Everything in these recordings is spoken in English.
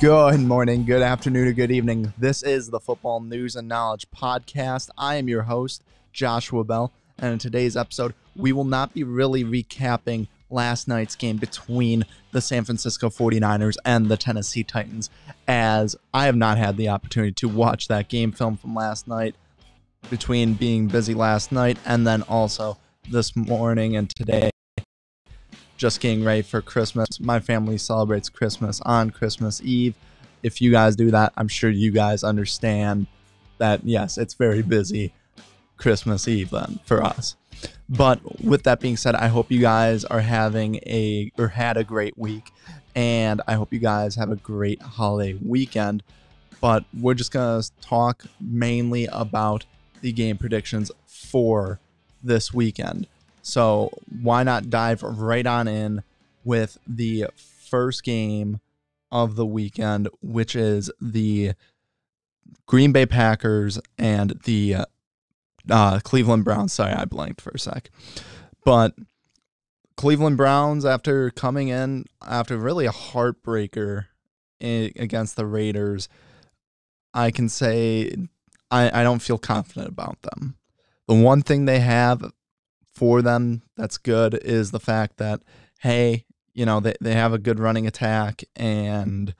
Good morning, good afternoon, or good evening. This is the Football News and Knowledge Podcast. I am your host, Joshua Bell, and in today's episode, we will not be really recapping last night's game between the San Francisco 49ers and the Tennessee Titans, as I have not had the opportunity to watch that game film from last night between being busy last night and then also this morning and today just getting ready for Christmas. My family celebrates Christmas on Christmas Eve. If you guys do that, I'm sure you guys understand that, yes, it's very busy Christmas Eve then for us. But with that being said, I hope you guys are having a or had a great week. And I hope you guys have a great holiday weekend. But we're just to talk mainly about the game predictions for this weekend. So why not dive right on in with the first game of the weekend, which is the Green Bay Packers and the uh, Cleveland Browns. Sorry, I blanked for a sec. But Cleveland Browns, after coming in after really a heartbreaker against the Raiders, I can say I, I don't feel confident about them. The one thing they have for them that's good is the fact that hey, you know, they, they have a good running attack and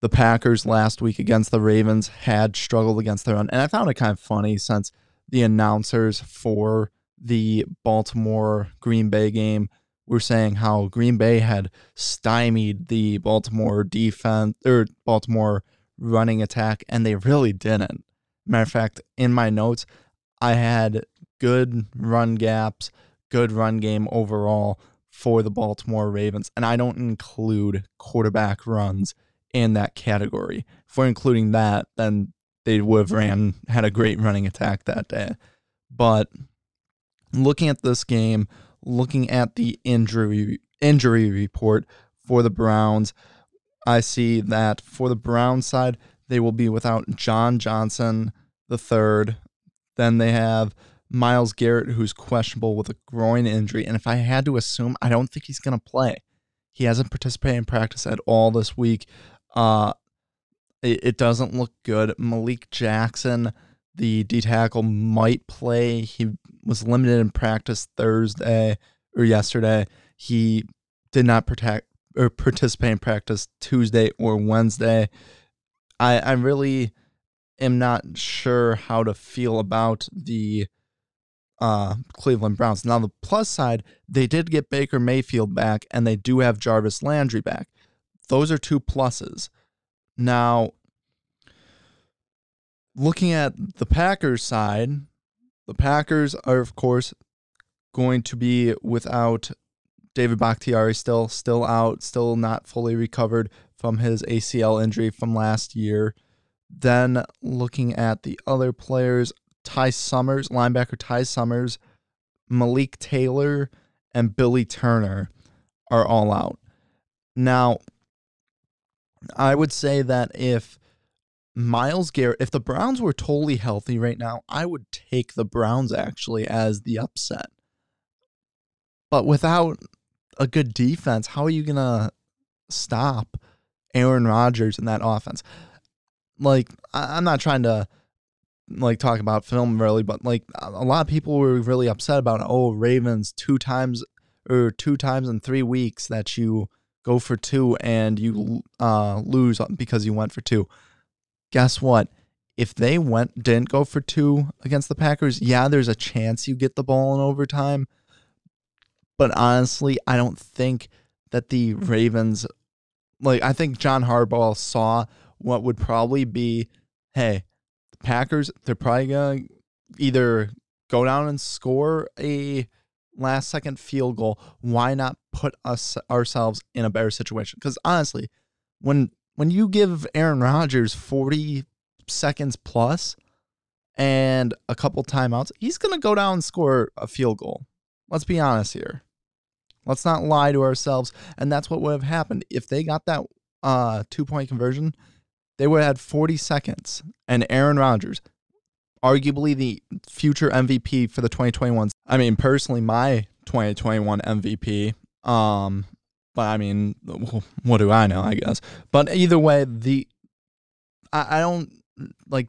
the Packers last week against the Ravens had struggled against their run. And I found it kind of funny since the announcers for the Baltimore Green Bay game were saying how Green Bay had stymied the Baltimore defense or Baltimore running attack, and they really didn't. Matter of fact, in my notes, I had good run gaps, good run game overall for the Baltimore Ravens. And I don't include quarterback runs in that category. If we're including that, then they would have ran had a great running attack that day. But looking at this game, looking at the injury injury report for the Browns, I see that for the Browns side, they will be without John Johnson the third. Then they have Myles Garrett, who's questionable with a groin injury. And if I had to assume, I don't think he's going to play. He hasn't participated in practice at all this week. Uh, it, it doesn't look good. Malik Jackson, the D tackle, might play. He was limited in practice Thursday or yesterday. He did not protect or participate in practice Tuesday or Wednesday. I I really am not sure how to feel about the uh, Cleveland Browns. Now, the plus side, they did get Baker Mayfield back and they do have Jarvis Landry back. Those are two pluses. Now, looking at the Packers side, the Packers are, of course, going to be without David Bakhtiari still, still out, still not fully recovered from his ACL injury from last year. Then looking at the other players, Ty Summers, linebacker Ty Summers, Malik Taylor, and Billy Turner are all out. Now, I would say that if Myles Garrett, if the Browns were totally healthy right now, I would take the Browns actually as the upset. But without a good defense, how are you going to stop Aaron Rodgers in that offense? Like, I'm not trying to like talk about film really, but like a lot of people were really upset about oh Ravens two times or two times in three weeks that you go for two and you uh, lose because you went for two. Guess what? If they went didn't go for two against the Packers, yeah, there's a chance you get the ball in overtime. But honestly, I don't think that the Ravens like I think John Harbaugh saw what would probably be, hey, Packers, they're probably going to either go down and score a last second field goal. Why not put us ourselves in a better situation? Because honestly, when when you give Aaron Rodgers 40 seconds plus and a couple timeouts, he's going to go down and score a field goal. Let's be honest here. Let's not lie to ourselves. And that's what would have happened if they got that uh, two point conversion they would have had 40 seconds. And Aaron Rodgers, arguably the future MVP for the 2021. I mean, personally, my 2021 MVP. Um, But I mean, what do I know? I guess. But either way, the I, I don't like.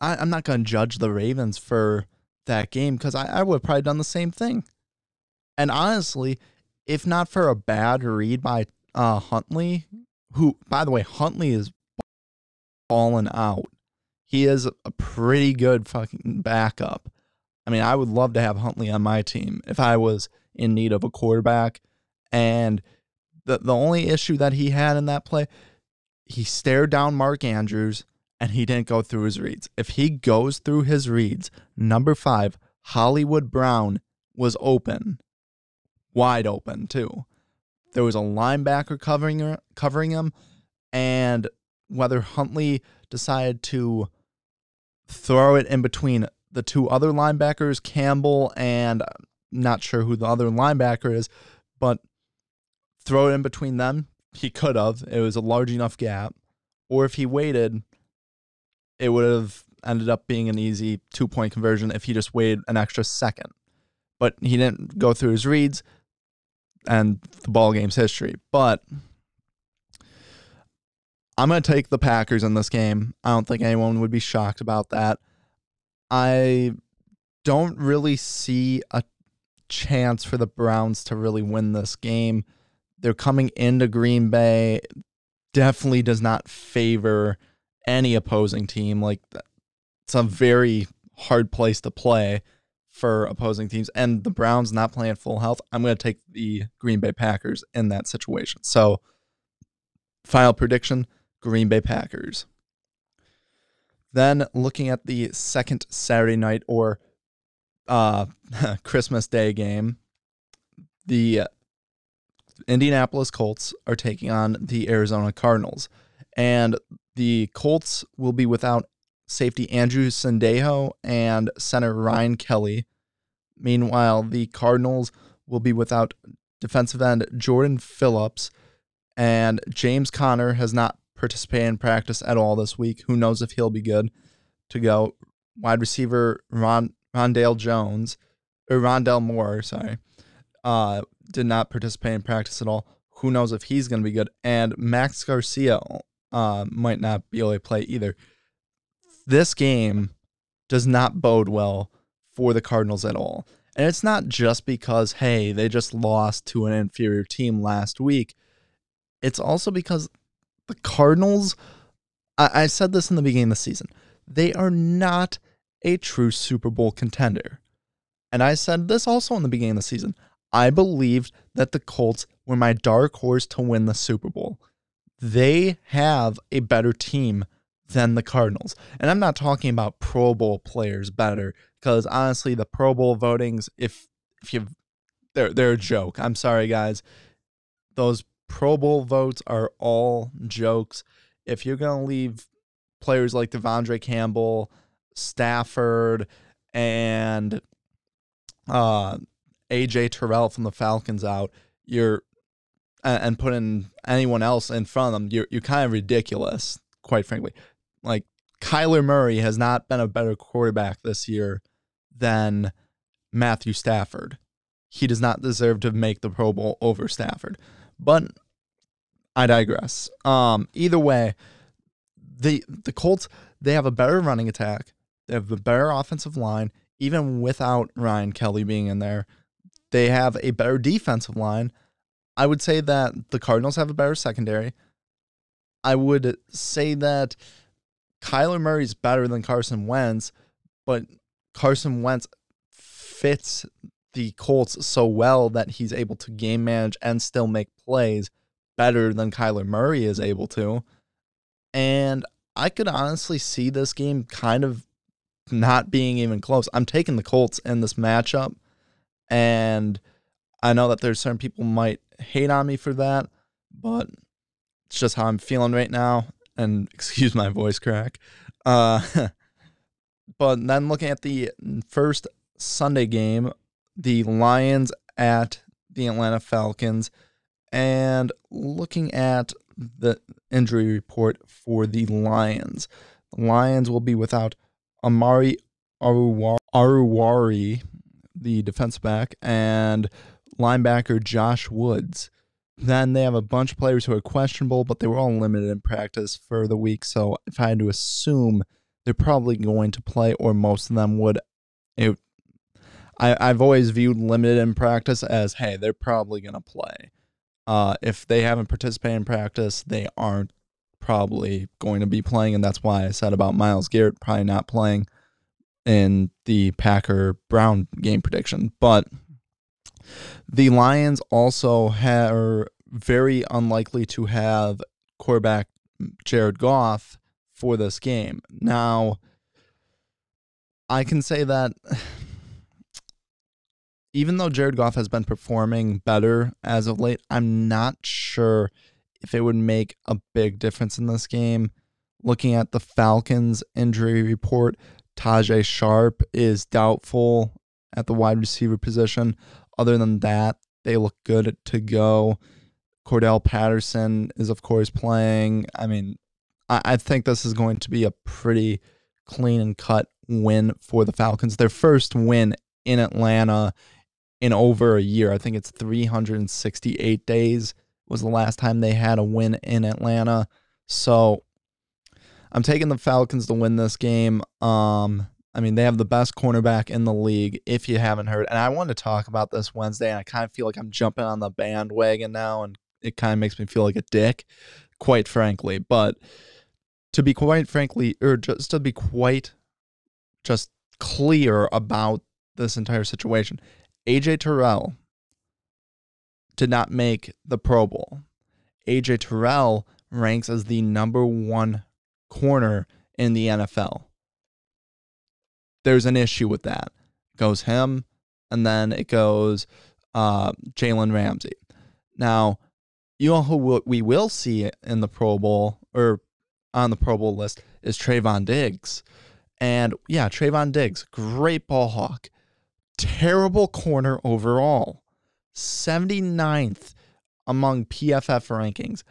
I, I'm not to judge the Ravens for that game because I, I would have probably done the same thing. And honestly, if not for a bad read by uh, Huntley, who, by the way, Huntley is fallen out. He is a pretty good fucking backup. I mean, I would love to have Huntley on my team if I was in need of a quarterback. And the the only issue that he had in that play, he stared down Mark Andrews and he didn't go through his reads. If he goes through his reads, number five, Hollywood Brown was open, wide open too. There was a linebacker covering covering him, and whether Huntley decided to throw it in between the two other linebackers, Campbell and not sure who the other linebacker is, but throw it in between them, he could have. It was a large enough gap. Or if he waited, it would have ended up being an easy two point conversion if he just waited an extra second. But he didn't go through his reads and the ball game's history. But I'm going to take the Packers in this game. I don't think anyone would be shocked about that. I don't really see a chance for the Browns to really win this game. They're coming into Green Bay. Definitely does not favor any opposing team. Like it's a very hard place to play for opposing teams. And the Browns not playing full health. I'm going to take the Green Bay Packers in that situation. So, final prediction Green Bay Packers. Then looking at the second Saturday night or uh, Christmas Day game, the Indianapolis Colts are taking on the Arizona Cardinals. And the Colts will be without safety Andrew Sendejo and center Ryan Kelly. Meanwhile, the Cardinals will be without defensive end Jordan Phillips, and James Conner has not participated in practice at all this week. Who knows if he'll be good to go? Wide receiver Ron Rondale Jones or Rondale Moore, sorry, uh, did not participate in practice at all. Who knows if he's going to be good? And Max Garcia uh, might not be able to play either. This game does not bode well for the Cardinals at all. And it's not just because, hey, they just lost to an inferior team last week. It's also because the Cardinals, I, I said this in the beginning of the season, they are not a true Super Bowl contender. And I said this also in the beginning of the season. I believed that the Colts were my dark horse to win the Super Bowl. They have a better team than the Cardinals. And I'm not talking about Pro Bowl players better because honestly the Pro Bowl votings if if you they're they're a joke. I'm sorry guys. Those Pro Bowl votes are all jokes. If you're going to leave players like De'Vondre Campbell, Stafford and uh AJ Terrell from the Falcons out, you're and put in anyone else in front of them, you're you're kind of ridiculous, quite frankly. Like Kyler Murray has not been a better quarterback this year than Matthew Stafford. He does not deserve to make the Pro Bowl over Stafford. But I digress. Um, either way, the the Colts they have a better running attack. They have a better offensive line, even without Ryan Kelly being in there. They have a better defensive line. I would say that the Cardinals have a better secondary. I would say that Kyler Murray's better than Carson Wentz, but Carson Wentz fits the Colts so well that he's able to game manage and still make plays better than Kyler Murray is able to. And I could honestly see this game kind of not being even close. I'm taking the Colts in this matchup. And I know that there's certain people might hate on me for that, but it's just how I'm feeling right now and excuse my voice crack. Uh, but then looking at the first Sunday game, the Lions at the Atlanta Falcons, and looking at the injury report for the Lions, the Lions will be without Amani Oruwariye, the defense back, and linebacker Josh Woods. then they have a bunch of players who are questionable, but they were all limited in practice for the week. So if I had to assume, they're probably going to play, or most of them would. It, I, I've always viewed limited in practice as, hey, they're probably going to play. Uh, if they haven't participated in practice, they aren't probably going to be playing, and that's why I said about Myles Garrett probably not playing in the Packer Brown game prediction. But the Lions also are very unlikely to have quarterback Jared Goff for this game. Now, I can say that even though Jared Goff has been performing better as of late, I'm not sure if it would make a big difference in this game. Looking at the Falcons injury report, Tajae Sharp is doubtful at the wide receiver position. Other than that, they look good to go. Cordarrelle Patterson is, of course, playing. I mean, I, I think this is going to be a pretty clean and cut win for the Falcons. Their first win in Atlanta in over a year. I think it's 368 days was the last time they had a win in Atlanta. So I'm taking the Falcons to win this game. Um, I mean, they have the best cornerback in the league, if you haven't heard. And I want to talk about this Wednesday, and I kind of feel like I'm jumping on the bandwagon now, and it kind of makes me feel like a dick, quite frankly. But to be quite frankly, or just to be quite just clear about this entire situation, AJ Terrell did not make the Pro Bowl. AJ Terrell ranks as the number one corner in the NFL. There's an issue with that. It goes him, and then it goes uh, Jalen Ramsey. Now, you know who we will see in the Pro Bowl or on the Pro Bowl list is Trevon Diggs. And yeah, Trevon Diggs, great ball hawk, terrible corner overall. 79th among PFF rankings.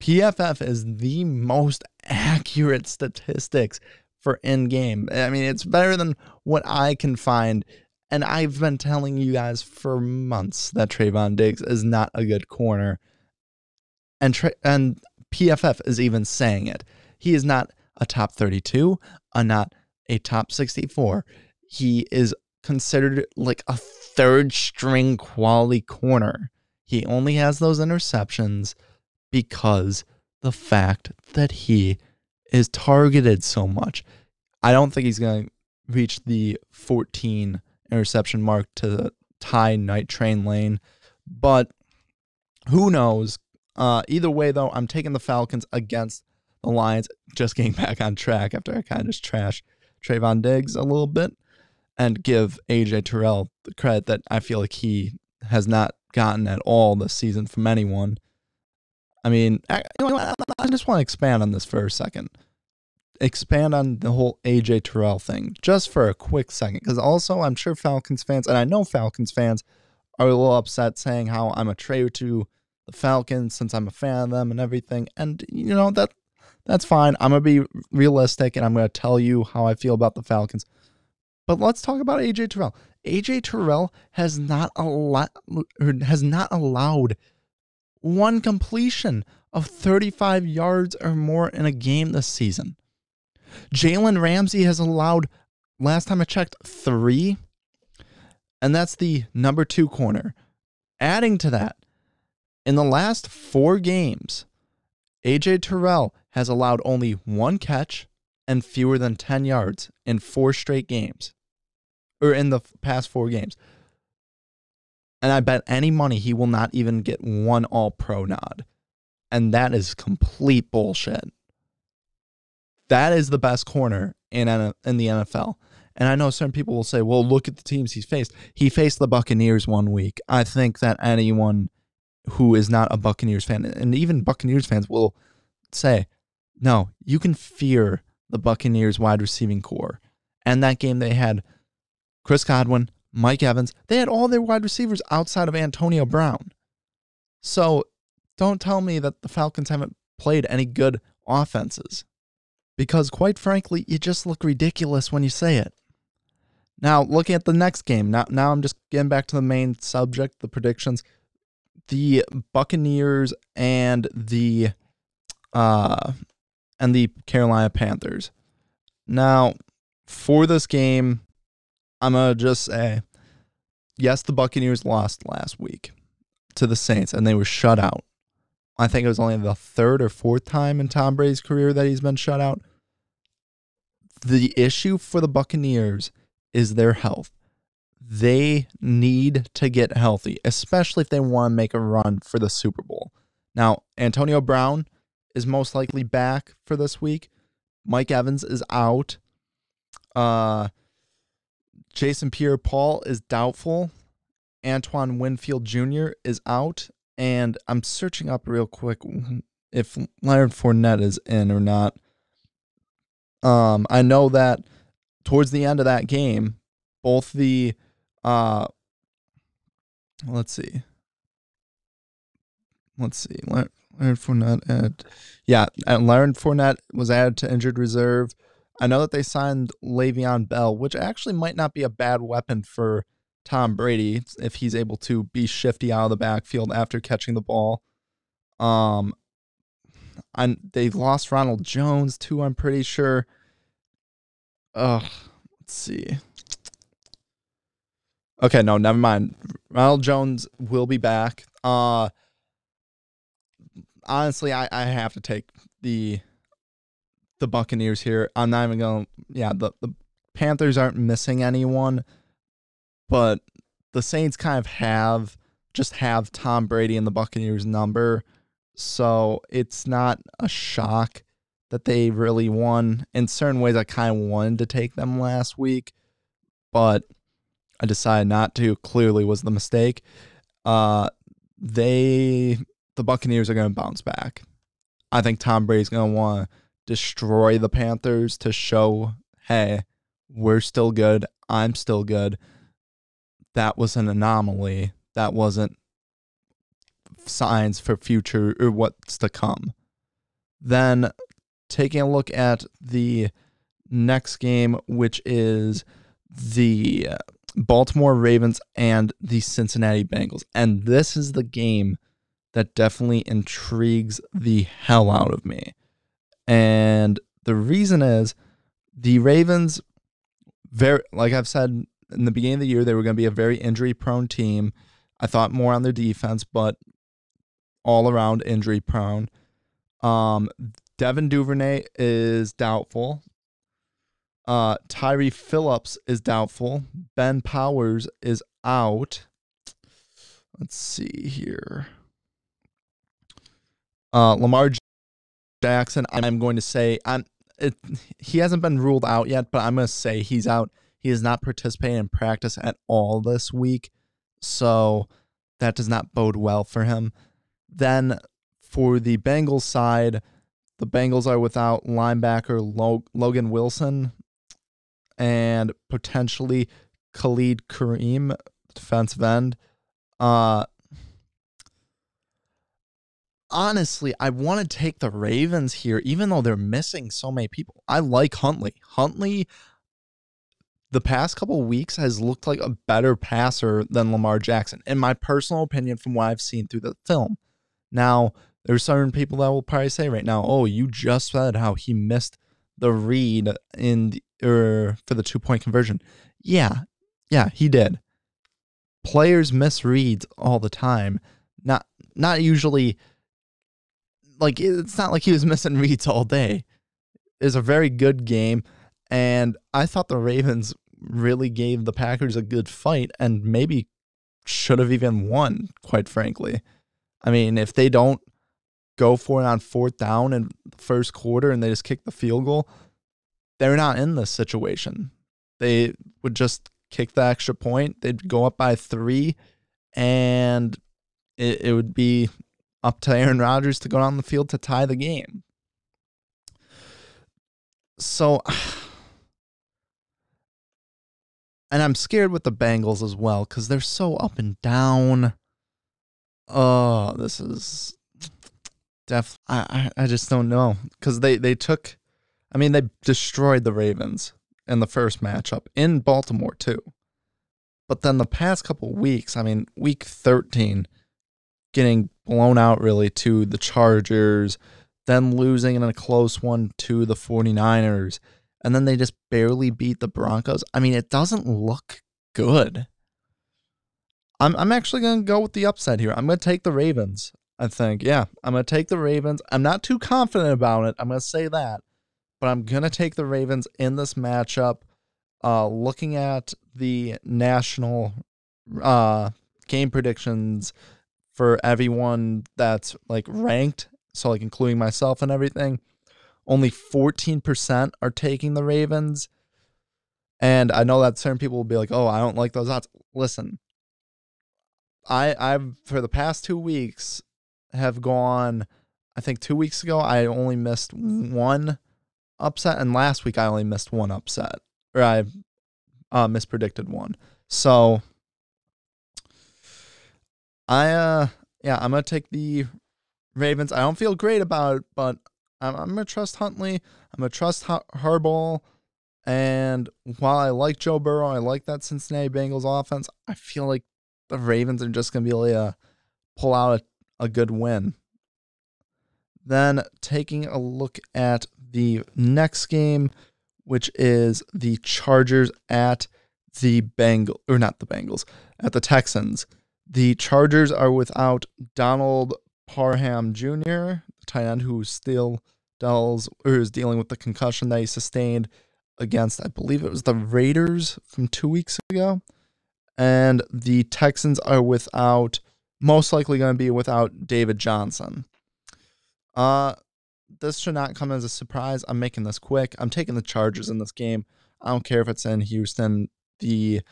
PFF is the most accurate statistics for in game. I mean, it's better than what I can find. And I've been telling you guys for months that Trevon Diggs is not a good corner. And tra- and PFF is even saying it. He is not a top 32, a not a top 64. He is considered like a third string quality corner. He only has those interceptions because the fact that he is targeted so much. I don't think he's going to reach the 14 interception mark to tie Night Train Lane, but who knows? Uh, either way, though, I'm taking the Falcons against the Lions. Just getting back on track after I kind of just trash Trevon Diggs a little bit and give AJ Terrell the credit that I feel like he has not gotten at all this season from anyone. I mean, I, I just want to expand on this for a second. Expand on the whole AJ Terrell thing just for a quick second. Because also, I'm sure Falcons fans, and I know Falcons fans are a little upset saying how I'm a traitor to the Falcons since I'm a fan of them and everything. And, you know, that that's fine. I'm to be realistic and I'm to tell you how I feel about the Falcons. But let's talk about AJ Terrell. AJ Terrell has not lot has not allowed one completion of 35 yards or more in a game this season. Jalen Ramsey has allowed, last time I checked, three, and that's the number two corner. Adding to that, in the last four games, AJ Terrell has allowed only one catch and fewer than 10 yards in four straight games, or in the past four games. And I bet any money he will not even get one all pro nod. And that is complete bullshit. That is the best corner in, in the NFL. And I know certain people will say, well, look at the teams he's faced. He faced the Buccaneers one week. I think that anyone who is not a Buccaneers fan, and even Buccaneers fans will say, no, you can fear the Buccaneers wide receiving core. And that game they had Chris Godwin, Mike Evans. They had all their wide receivers outside of Antonio Brown. So don't tell me that the Falcons haven't played any good offenses. Because quite frankly, you just look ridiculous when you say it. Now, looking at the next game, now, now I'm just getting back to the main subject, the predictions. the Buccaneers and the uh and the Carolina Panthers. Now, for this game, I'm gonna just say, yes, the Buccaneers lost last week to the Saints, and they were shut out. I think it was only the third or fourth time in Tom Brady's career that he's been shut out. The issue for the Buccaneers is their health. They need to get healthy, especially if they want to make a run for the Super Bowl. Now, Antonio Brown is most likely back for this week. Mike Evans is out. Uh, Jason Pierre Paul is doubtful. Antoine Winfield Jr. is out. And I'm searching up real quick if Leonard Fournette is in or not. Um, I know that towards the end of that game, both the uh let's see. Let's see. Leonard Fournette add yeah, and Leonard Fournette was added to injured reserve. I know that they signed Le'Veon Bell, which actually might not be a bad weapon for Tom Brady if he's able to be shifty out of the backfield after catching the ball. Um, and they lost Ronald Jones too. I'm pretty sure. Ugh, let's see. Okay, no, never mind. Ronald Jones will be back. Uh, honestly, I, I have to take the the Buccaneers here. I'm not even going. Yeah, the the Panthers aren't missing anyone but the Saints kind of have just have Tom Brady and the Buccaneers number. So it's not a shock that they really won. In certain ways, I kind of wanted to take them last week, but I decided not to. Clearly, was the mistake. Uh, they, the Buccaneers, are going to bounce back. I think Tom Brady's going to want to destroy the Panthers to show, hey, we're still good. I'm still good that was an anomaly. That wasn't signs for future or what's to come. Then taking a look at the next game, which is the Baltimore Ravens and the Cincinnati Bengals. And this is the game that definitely intrigues the hell out of me. And the reason is the Ravens very like I've said in the beginning of the year, they were going to be a very injury prone team. I thought more on their defense, but all around injury prone. Um, Devin Duvernay is doubtful. Uh, Tyre Phillips is doubtful. Ben Powers is out. Let's see here. Uh, Lamar Jackson, I'm going to say I'm. It, he hasn't been ruled out yet, but I'm going to say he's out. He is not participating in practice at all this week. So that does not bode well for him. Then for the Bengals side, the Bengals are without linebacker Logan Wilson and potentially Khalid Kareem, defensive end. Uh, honestly, I want to take the Ravens here, even though they're missing so many people. I like Huntley. Huntley, the past couple weeks has looked like a better passer than Lamar Jackson, in my personal opinion, from what I've seen through the film. Now, there's certain people that will probably say right now, "Oh, you just said how he missed the read in the, er, for the two point conversion." Yeah, yeah, he did. Players miss reads all the time. Not not usually. Like it's not like he was missing reads all day. It was a very good game, and I thought the Ravens really gave the Packers a good fight and maybe should have even won, quite frankly. I mean, if they don't go for it on fourth down in the first quarter and they just kick the field goal, they're not in this situation. They would just kick the extra point, they'd go up by three, and it, it would be up to Aaron Rodgers to go down the field to tie the game. So and I'm scared with the Bengals as well because they're so up and down. Oh, this is def. I I, just don't know because they they took, I mean they destroyed the Ravens in the first matchup in Baltimore too. But then the past couple weeks, I mean, week 13, getting blown out really to the Chargers, then losing in a close one to the 49ers, and then they just barely beat the Broncos. I mean, it doesn't look good. I'm I'm actually going to go with the upset here. I'm going to take the Ravens. I think. Yeah, I'm going to take the Ravens. I'm not too confident about it. I'm going to say that. But I'm going to take the Ravens in this matchup. Uh, looking at the national uh, game predictions for everyone that's like ranked, so like including myself and everything, only 14% are taking the Ravens. And I know that certain people will be like, "Oh, I don't like those odds." Listen, I I've for the past 2 weeks have gone I think 2 weeks ago I only missed one upset and last week I only missed one upset or I uh mispredicted one. So I uh yeah, I'm gonna take the Ravens. I don't feel great about it, but I'm, I'm gonna trust Huntley. I'm gonna trust Har- Harbaugh. And while I like Joe Burrow, I like that Cincinnati Bengals offense. I feel like the Ravens are just gonna be able to pull out a, a good win. Then taking a look at the next game, which is the Chargers at the Bengals, or not the Bengals, at the Texans. The Chargers are without Donald Parham Jr., the tight end who still deals or is dealing with the concussion that he sustained against, I believe it was the Raiders from two weeks ago. And the Texans are without, most likely going to be without David Johnson. Uh, this should not come as a surprise. I'm making this quick. I'm taking the Chargers in this game. I don't care if it's in Houston. The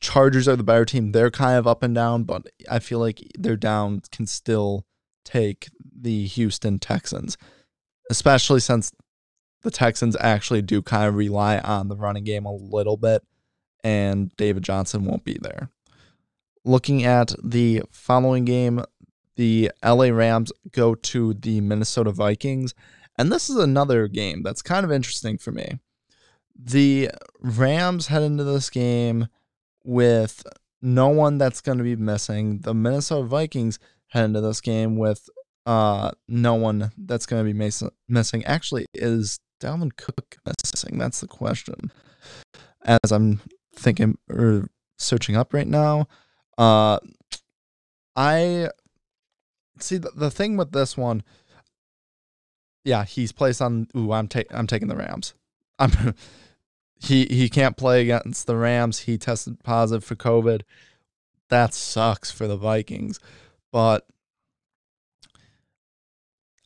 Chargers are the better team. They're kind of up and down, but I feel like their down can still take the Houston Texans, especially since the Texans actually do kind of rely on the running game a little bit, and David Johnson won't be there. Looking at the following game, the LA Rams go to the Minnesota Vikings, and this is another game that's kind of interesting for me. The Rams head into this game with no one that's going to be missing. The Minnesota Vikings head into this game with uh, no one that's going to be missing. Actually, is Dalvin Cook missing? That's the question. As I'm thinking or searching up right now, uh, I see the, the thing with this one. Yeah, he's placed on. Ooh, I'm taking. I'm taking the Rams. I'm he he can't play against the Rams. He tested positive for COVID. That sucks for the Vikings. But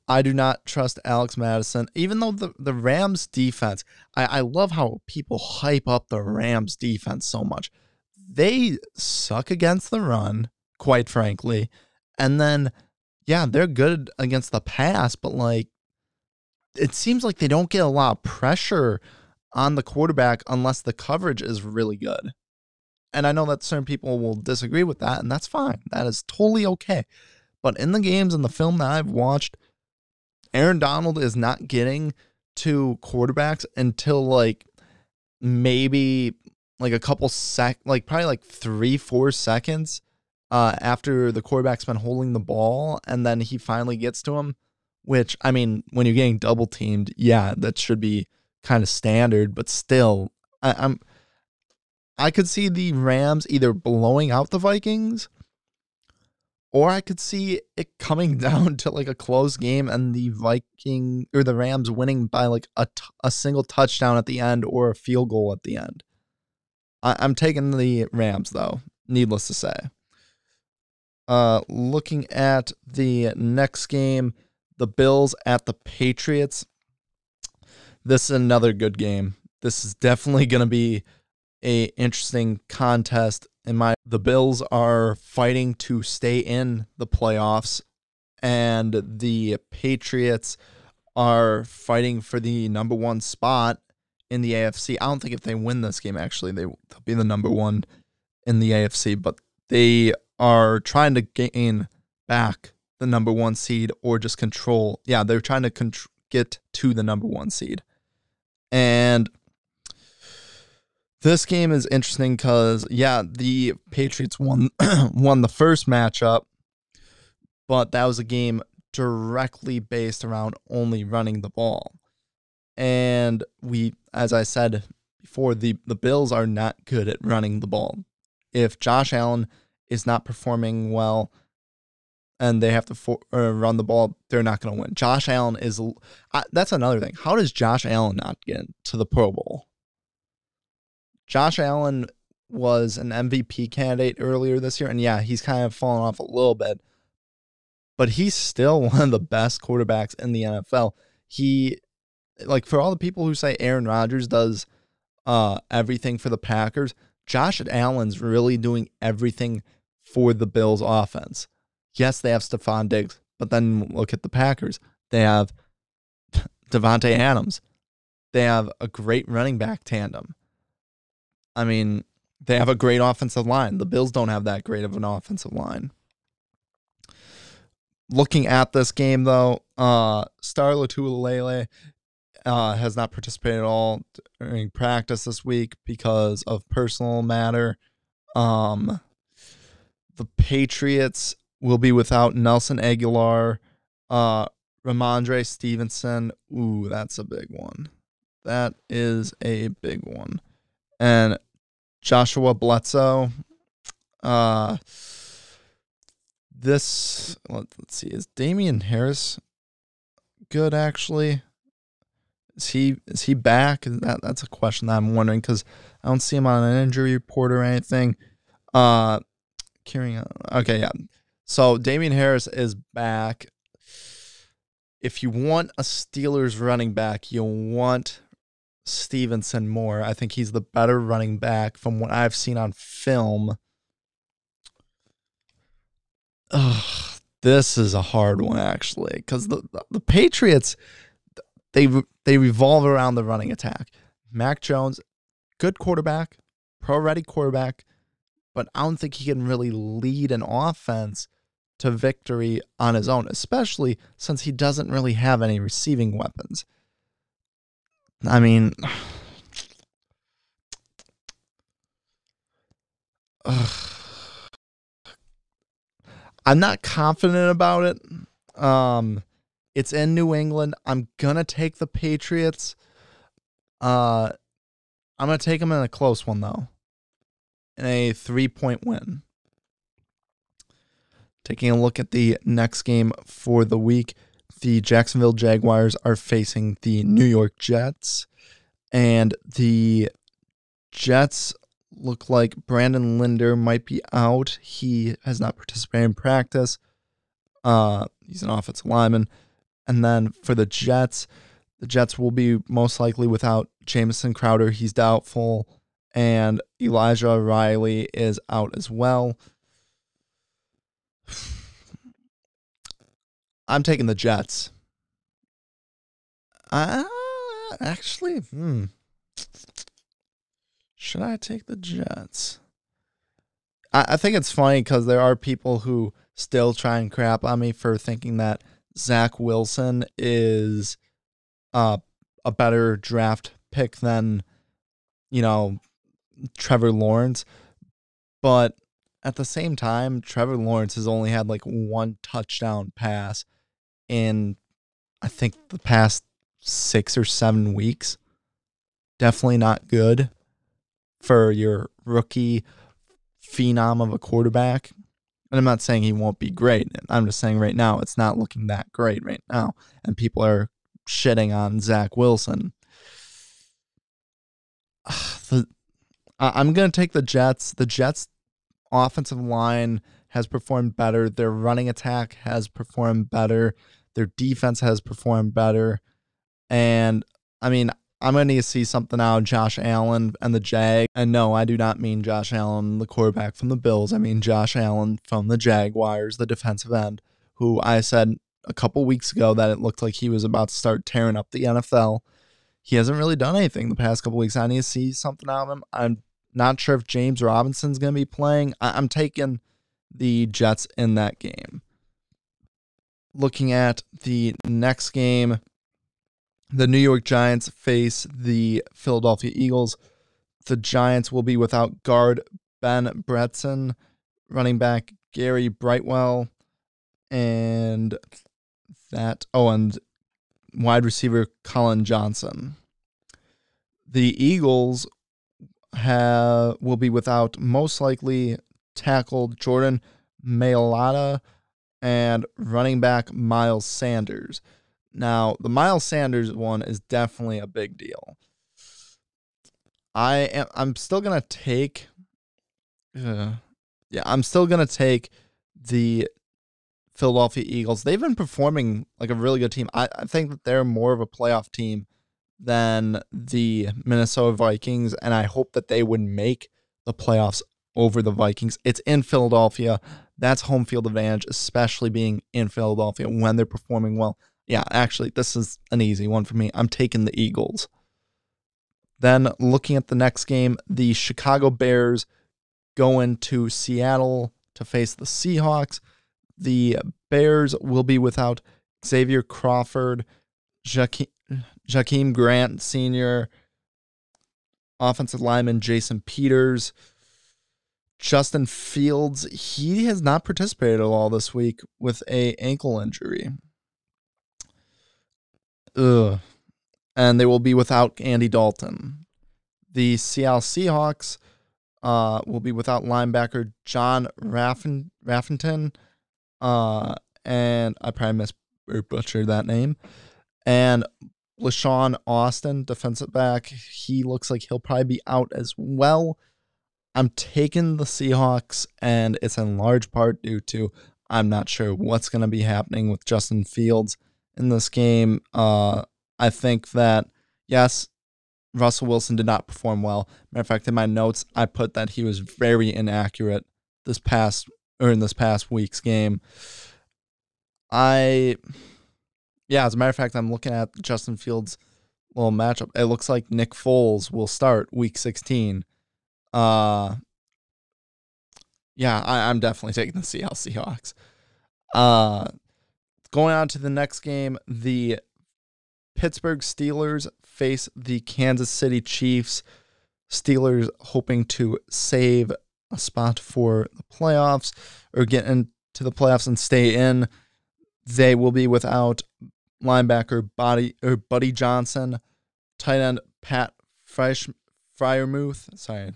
I do not trust Alex Mattison. even though the, the Rams defense, I, I love how people hype up the Rams defense so much. They suck against the run, quite frankly. And then, yeah, they're good against the pass, but like, it seems like they don't get a lot of pressure on the quarterback unless the coverage is really good. And I know that certain people will disagree with that, and that's fine. That is totally okay. But in the games and the film that I've watched, Aaron Donald is not getting to quarterbacks until like maybe like a couple sec like probably like three, four seconds uh after the quarterback's been holding the ball and then he finally gets to him. Which I mean, when you're getting double teamed, yeah, that should be kind of standard, but still, I, I'm I could see the Rams either blowing out the Vikings, or I could see it coming down to like a close game and the Viking or the Rams winning by like a, t- a single touchdown at the end or a field goal at the end. I- I'm taking the Rams though, needless to say. Uh, looking at the next game, the Bills at the Patriots this is another good game. This is definitely going to be a interesting contest. In my, the Bills are fighting to stay in the playoffs, and the Patriots are fighting for the number one spot in the AFC. I don't think if they win this game, actually, they, they'll be the number one in the AFC, but they are trying to gain back the number one seed or just control. Yeah, they're trying to contr- get to the number one seed. And this game is interesting because yeah, the Patriots won won the first matchup, but that was a game directly based around only running the ball. And we, as I said before, the, the Bills are not good at running the ball. If Josh Allen is not performing well and they have to for, uh, run the ball, they're not going to win. Josh Allen is, uh, that's another thing. How does Josh Allen not get to the Pro Bowl? Josh Allen was an MVP candidate earlier this year, and yeah, he's kind of fallen off a little bit, but he's still one of the best quarterbacks in the NFL. He like for all the people who say Aaron Rodgers does uh everything for the Packers, Josh Allen's really doing everything for the Bills offense. Yes, they have Stefon Diggs, but then look at the Packers. They have Davante Adams. They have a great running back tandem. I mean, they have a great offensive line. The Bills don't have that great of an offensive line. Looking at this game though, uh Star Lotulelei uh, has not participated at all during practice this week because of personal matter. Um, the Patriots will be without Nelson Aguilar, uh, Rhamondre Stevenson. Ooh, that's a big one. That is a big one. And Joshua Bledsoe. Uh, this let, us see, is Damien Harris good actually? Is he is he back? That that's a question that I'm wondering because I don't see him on an injury report or anything. Uh, carrying on. Okay, yeah. So Damien Harris is back. If you want a Steelers running back, you want Stevenson more. I think he's the better running back from what I've seen on film. Ugh, this is a hard one actually because the, the, the Patriots they they revolve around the running attack. Mac Jones, good quarterback, pro ready quarterback, but I don't think he can really lead an offense to victory on his own, especially since he doesn't really have any receiving weapons. I mean, I'm not confident about it. Um, it's in New England. I'm gonna take the Patriots. Uh, I'm gonna take them in a close one though, in a three point win. Taking a look at the next game for the week, the Jacksonville Jaguars are facing the New York Jets, and the Jets look like Brandon Linder might be out. He has not participated in practice. Uh, he's an offensive lineman. And then for the Jets, the Jets will be most likely without Jamison Crowder. He's doubtful. And Elijah Riley is out as well. I'm taking the Jets. Uh, actually, hmm. Should I take the Jets? I, I think it's funny because there are people who still try and crap on me for thinking that Zach Wilson is uh, a better draft pick than, you know, Trevor Lawrence. But at the same time, Trevor Lawrence has only had like one touchdown pass in, I think, the past six or seven weeks. Definitely not good for your rookie phenom of a quarterback. And I'm not saying he won't be great. I'm just saying right now it's not looking that great right now. And people are shitting on Zach Wilson. The, I'm going to take the Jets. The Jets' offensive line has performed better. Their running attack has performed better. Their defense has performed better. And I mean, I'm going to need to see something out of Josh Allen and the Jag. And no, I do not mean Josh Allen, the quarterback from the Bills. I mean Josh Allen from the Jaguars, the defensive end, who I said a couple weeks ago that it looked like he was about to start tearing up the NFL. He hasn't really done anything the past couple weeks. I need to see something out of him. I'm not sure if James Robinson's going to be playing. I- I'm taking the Jets in that game. Looking at the next game, the New York Giants face the Philadelphia Eagles. The Giants will be without guard Ben Bredeson, running back Gary Brightwell, and that oh and wide receiver Collin Johnson. The Eagles have will be without most likely tackled Jordan Mailata and running back Miles Sanders. Now, the Miles Sanders one is definitely a big deal. I am I'm still going to take uh, yeah, I'm still going to take the Philadelphia Eagles. They've been performing like a really good team. I, I think that they're more of a playoff team than the Minnesota Vikings, and I hope that they would make the playoffs over the Vikings. It's in Philadelphia. That's home field advantage, especially being in Philadelphia when they're performing well. Yeah, actually, this is an easy one for me. I'm taking the Eagles. Then looking at the next game, the Chicago Bears go into Seattle to face the Seahawks. The Bears will be without Xavier Crawford, Jakeem, Jakeem Grant Sr., offensive lineman Jason Peters, Justin Fields. He has not participated at all this week with a ankle injury. Ugh. And they will be without Andy Dalton. The Seattle Seahawks uh, will be without linebacker John Raffin, Raffington. Uh, and I probably mis or butchered that name. And LaShawn Austin, defensive back, he looks like he'll probably be out as well. I'm taking the Seahawks, and it's in large part due to I'm not sure what's going to be happening with Justin Fields in this game. Uh, I think that, yes, Russell Wilson did not perform well. Matter of fact, in my notes, I put that he was very inaccurate this past or in this past week's game. I, yeah, as a matter of fact, I'm looking at Justin Fields' little matchup. It looks like Nick Foles will start week 16. Uh, yeah, I, I'm definitely taking the Seattle Seahawks. Uh, going on to the next game, the Pittsburgh Steelers face the Kansas City Chiefs. Steelers hoping to save a spot for the playoffs or get into the playoffs and stay in. They will be without linebacker Body or Buddy Johnson, tight end Pat Fresh Freiermuth. Sorry,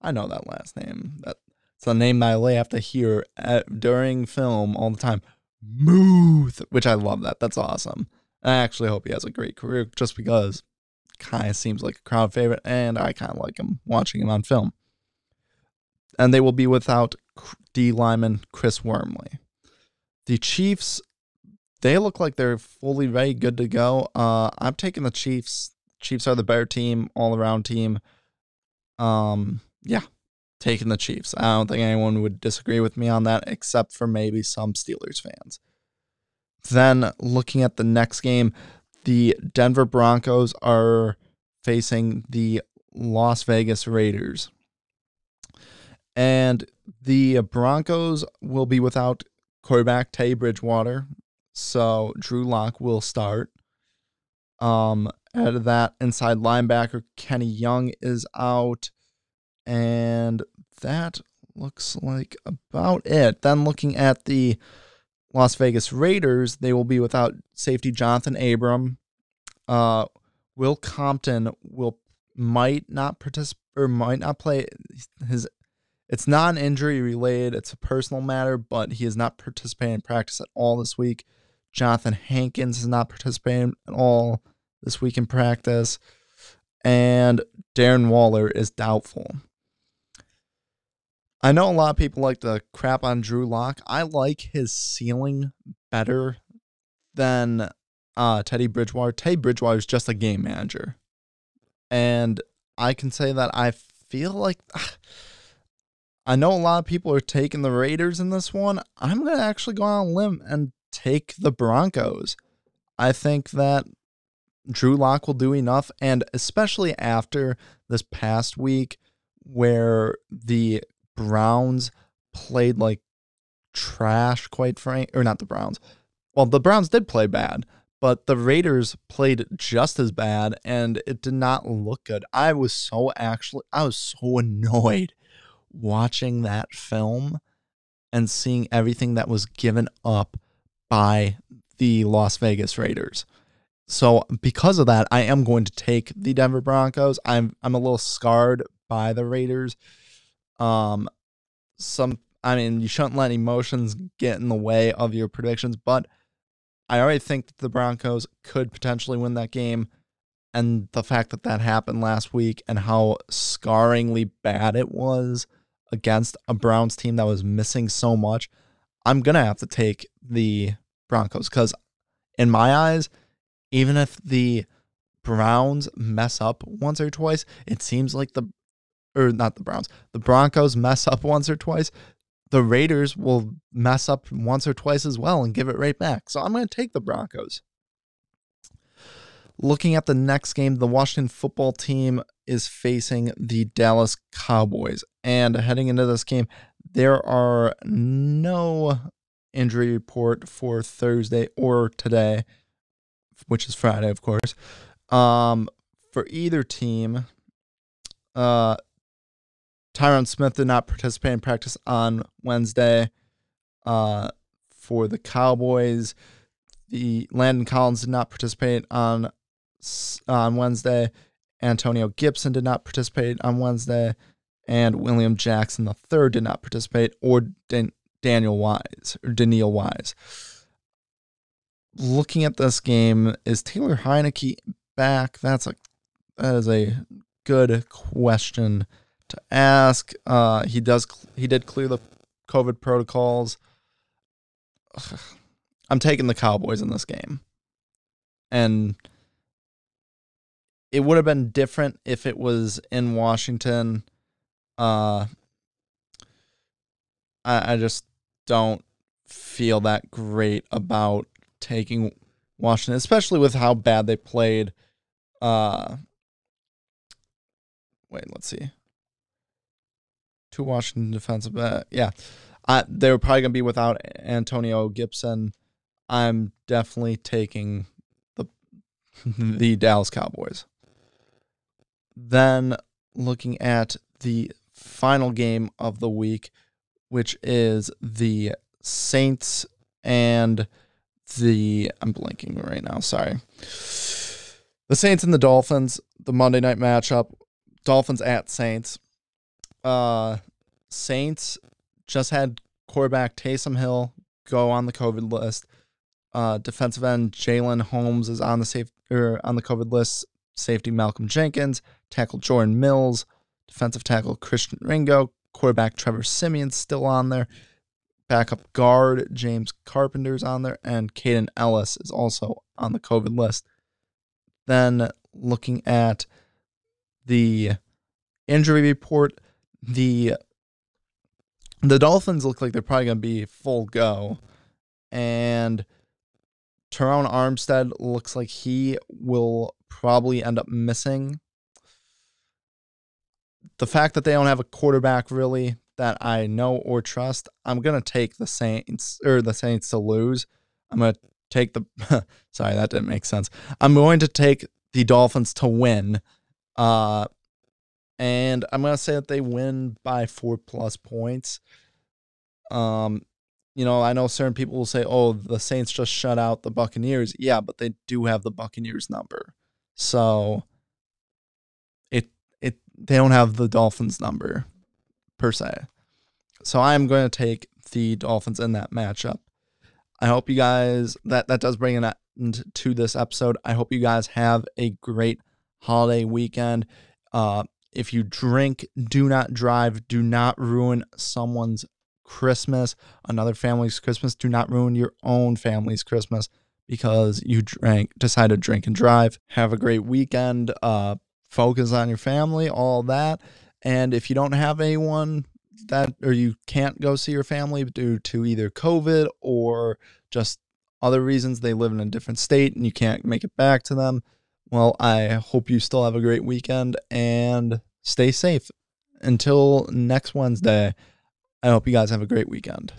I know that last name. That's the name that I have to hear at, during film all the time. Muth, which I love that. That's awesome. I actually hope he has a great career just because kind of seems like a crowd favorite and I kind of like him watching him on film. And they will be without D lineman Chris Wormley. The Chiefs, they look like they're fully ready, good to go. Uh, I'm taking the Chiefs. Chiefs are the better team, all around team. Um, yeah, taking the Chiefs. I don't think anyone would disagree with me on that, except for maybe some Steelers fans. Then looking at the next game, the Denver Broncos are facing the Las Vegas Raiders. And the Broncos will be without quarterback Teddy Bridgewater. So Drew Lock will start. Um, out of that, inside linebacker Kenny Young is out. And that looks like about it. Then looking at the Las Vegas Raiders, they will be without safety Jonathan Abram. Uh, Will Compton will might not participate or might not play his. It's not an injury related. It's a personal matter, but he is not participating in practice at all this week. Johnathan Hankins is not participating at all this week in practice. And Darren Waller is doubtful. I know a lot of people like to crap on Drew Lock. I like his ceiling better than uh, Teddy Bridgewater. Teddy Bridgewater is just a game manager. And I can say that I feel like I know a lot of people are taking the Raiders in this one. I'm going to actually go on a limb and take the Broncos. I think that Drew Lock will do enough, and especially after this past week where the Browns played like trash, quite frank, or not the Browns. Well, the Browns did play bad, but the Raiders played just as bad and it did not look good. I was so actually, I was so annoyed watching that film and seeing everything that was given up by the Las Vegas Raiders. So because of that, I am going to take the Denver Broncos. I'm I'm a little scarred by the Raiders. Um some I mean, you shouldn't let emotions get in the way of your predictions, but I already think that the Broncos could potentially win that game and the fact that that happened last week and how scarringly bad it was against a Browns team that was missing so much, I'm going to have to take the Broncos because, in my eyes, even if the Browns mess up once or twice, it seems like the, or not the Browns, the Broncos mess up once or twice, the Raiders will mess up once or twice as well and give it right back. So I'm going to take the Broncos. Looking at the next game, the Washington football team is facing the Dallas Cowboys. And heading into this game, there are no injury report for Thursday or today, which is Friday, of course. Um, for either team, uh, Tyron Smith did not participate in practice on Wednesday. Uh, for the Cowboys, the Landon Collins did not participate on on Wednesday. Antonio Gibson did not participate on Wednesday, and William Jackson III did not participate, or Dan- Daniel Wise or Daniel Wise. Looking at this game, is Taylor Heinicke back? That's a that is a good question to ask. Uh, he does he did clear the COVID protocols. I'm taking the Cowboys in this game, and it would have been different if it was in Washington. Uh, I, I just don't feel that great about taking Washington, especially with how bad they played. Uh, wait, let's see. Two Washington defensive back. Yeah. I, they were probably going to be without Antonio Gibson. I'm definitely taking the the Dallas Cowboys. Then looking at the final game of the week, which is the Saints and the I'm blanking right now, sorry. The Saints and the Dolphins, the Monday night matchup. Dolphins at Saints. Uh Saints just had quarterback Taysom Hill go on the COVID list. Uh, defensive end Jalyn Holmes is on the safe or on the COVID list. Safety Malcolm Jenkins, tackle Jordan Mills, defensive tackle Christian Ringo, quarterback Trevor Siemian's still on there. Backup guard James Carpenter's on there, and Kaden Ellis is also on the COVID list. Then looking at the injury report, the the Dolphins look like they're probably going to be full go. And Terron Armstead looks like he will probably end up missing. The fact that they don't have a quarterback really that I know or trust, I'm going to take the Saints or the Saints to lose. I'm going to take the sorry, that didn't make sense. I'm going to take the Dolphins to win. Uh and I'm going to say that they win by 4 plus points. Um you know, I know certain people will say, "Oh, the Saints just shut out the Buccaneers." Yeah, but they do have the Buccaneers number. So they don't have the Dolphins number per se. So I'm going to take the Dolphins in that matchup. I hope you guys that that does bring an end to this episode. I hope you guys have a great holiday weekend. Uh, if you drink, do not drive. Do not ruin someone's Christmas, another family's Christmas. Do not ruin your own family's Christmas because you drank, decide to drink and drive. Have a great weekend. Uh, focus on your family, all that. And if you don't have anyone that, or you can't go see your family due to either COVID or just other reasons, they live in a different state and you can't make it back to them. Well, I hope you still have a great weekend and stay safe. Until next Wednesday, I hope you guys have a great weekend.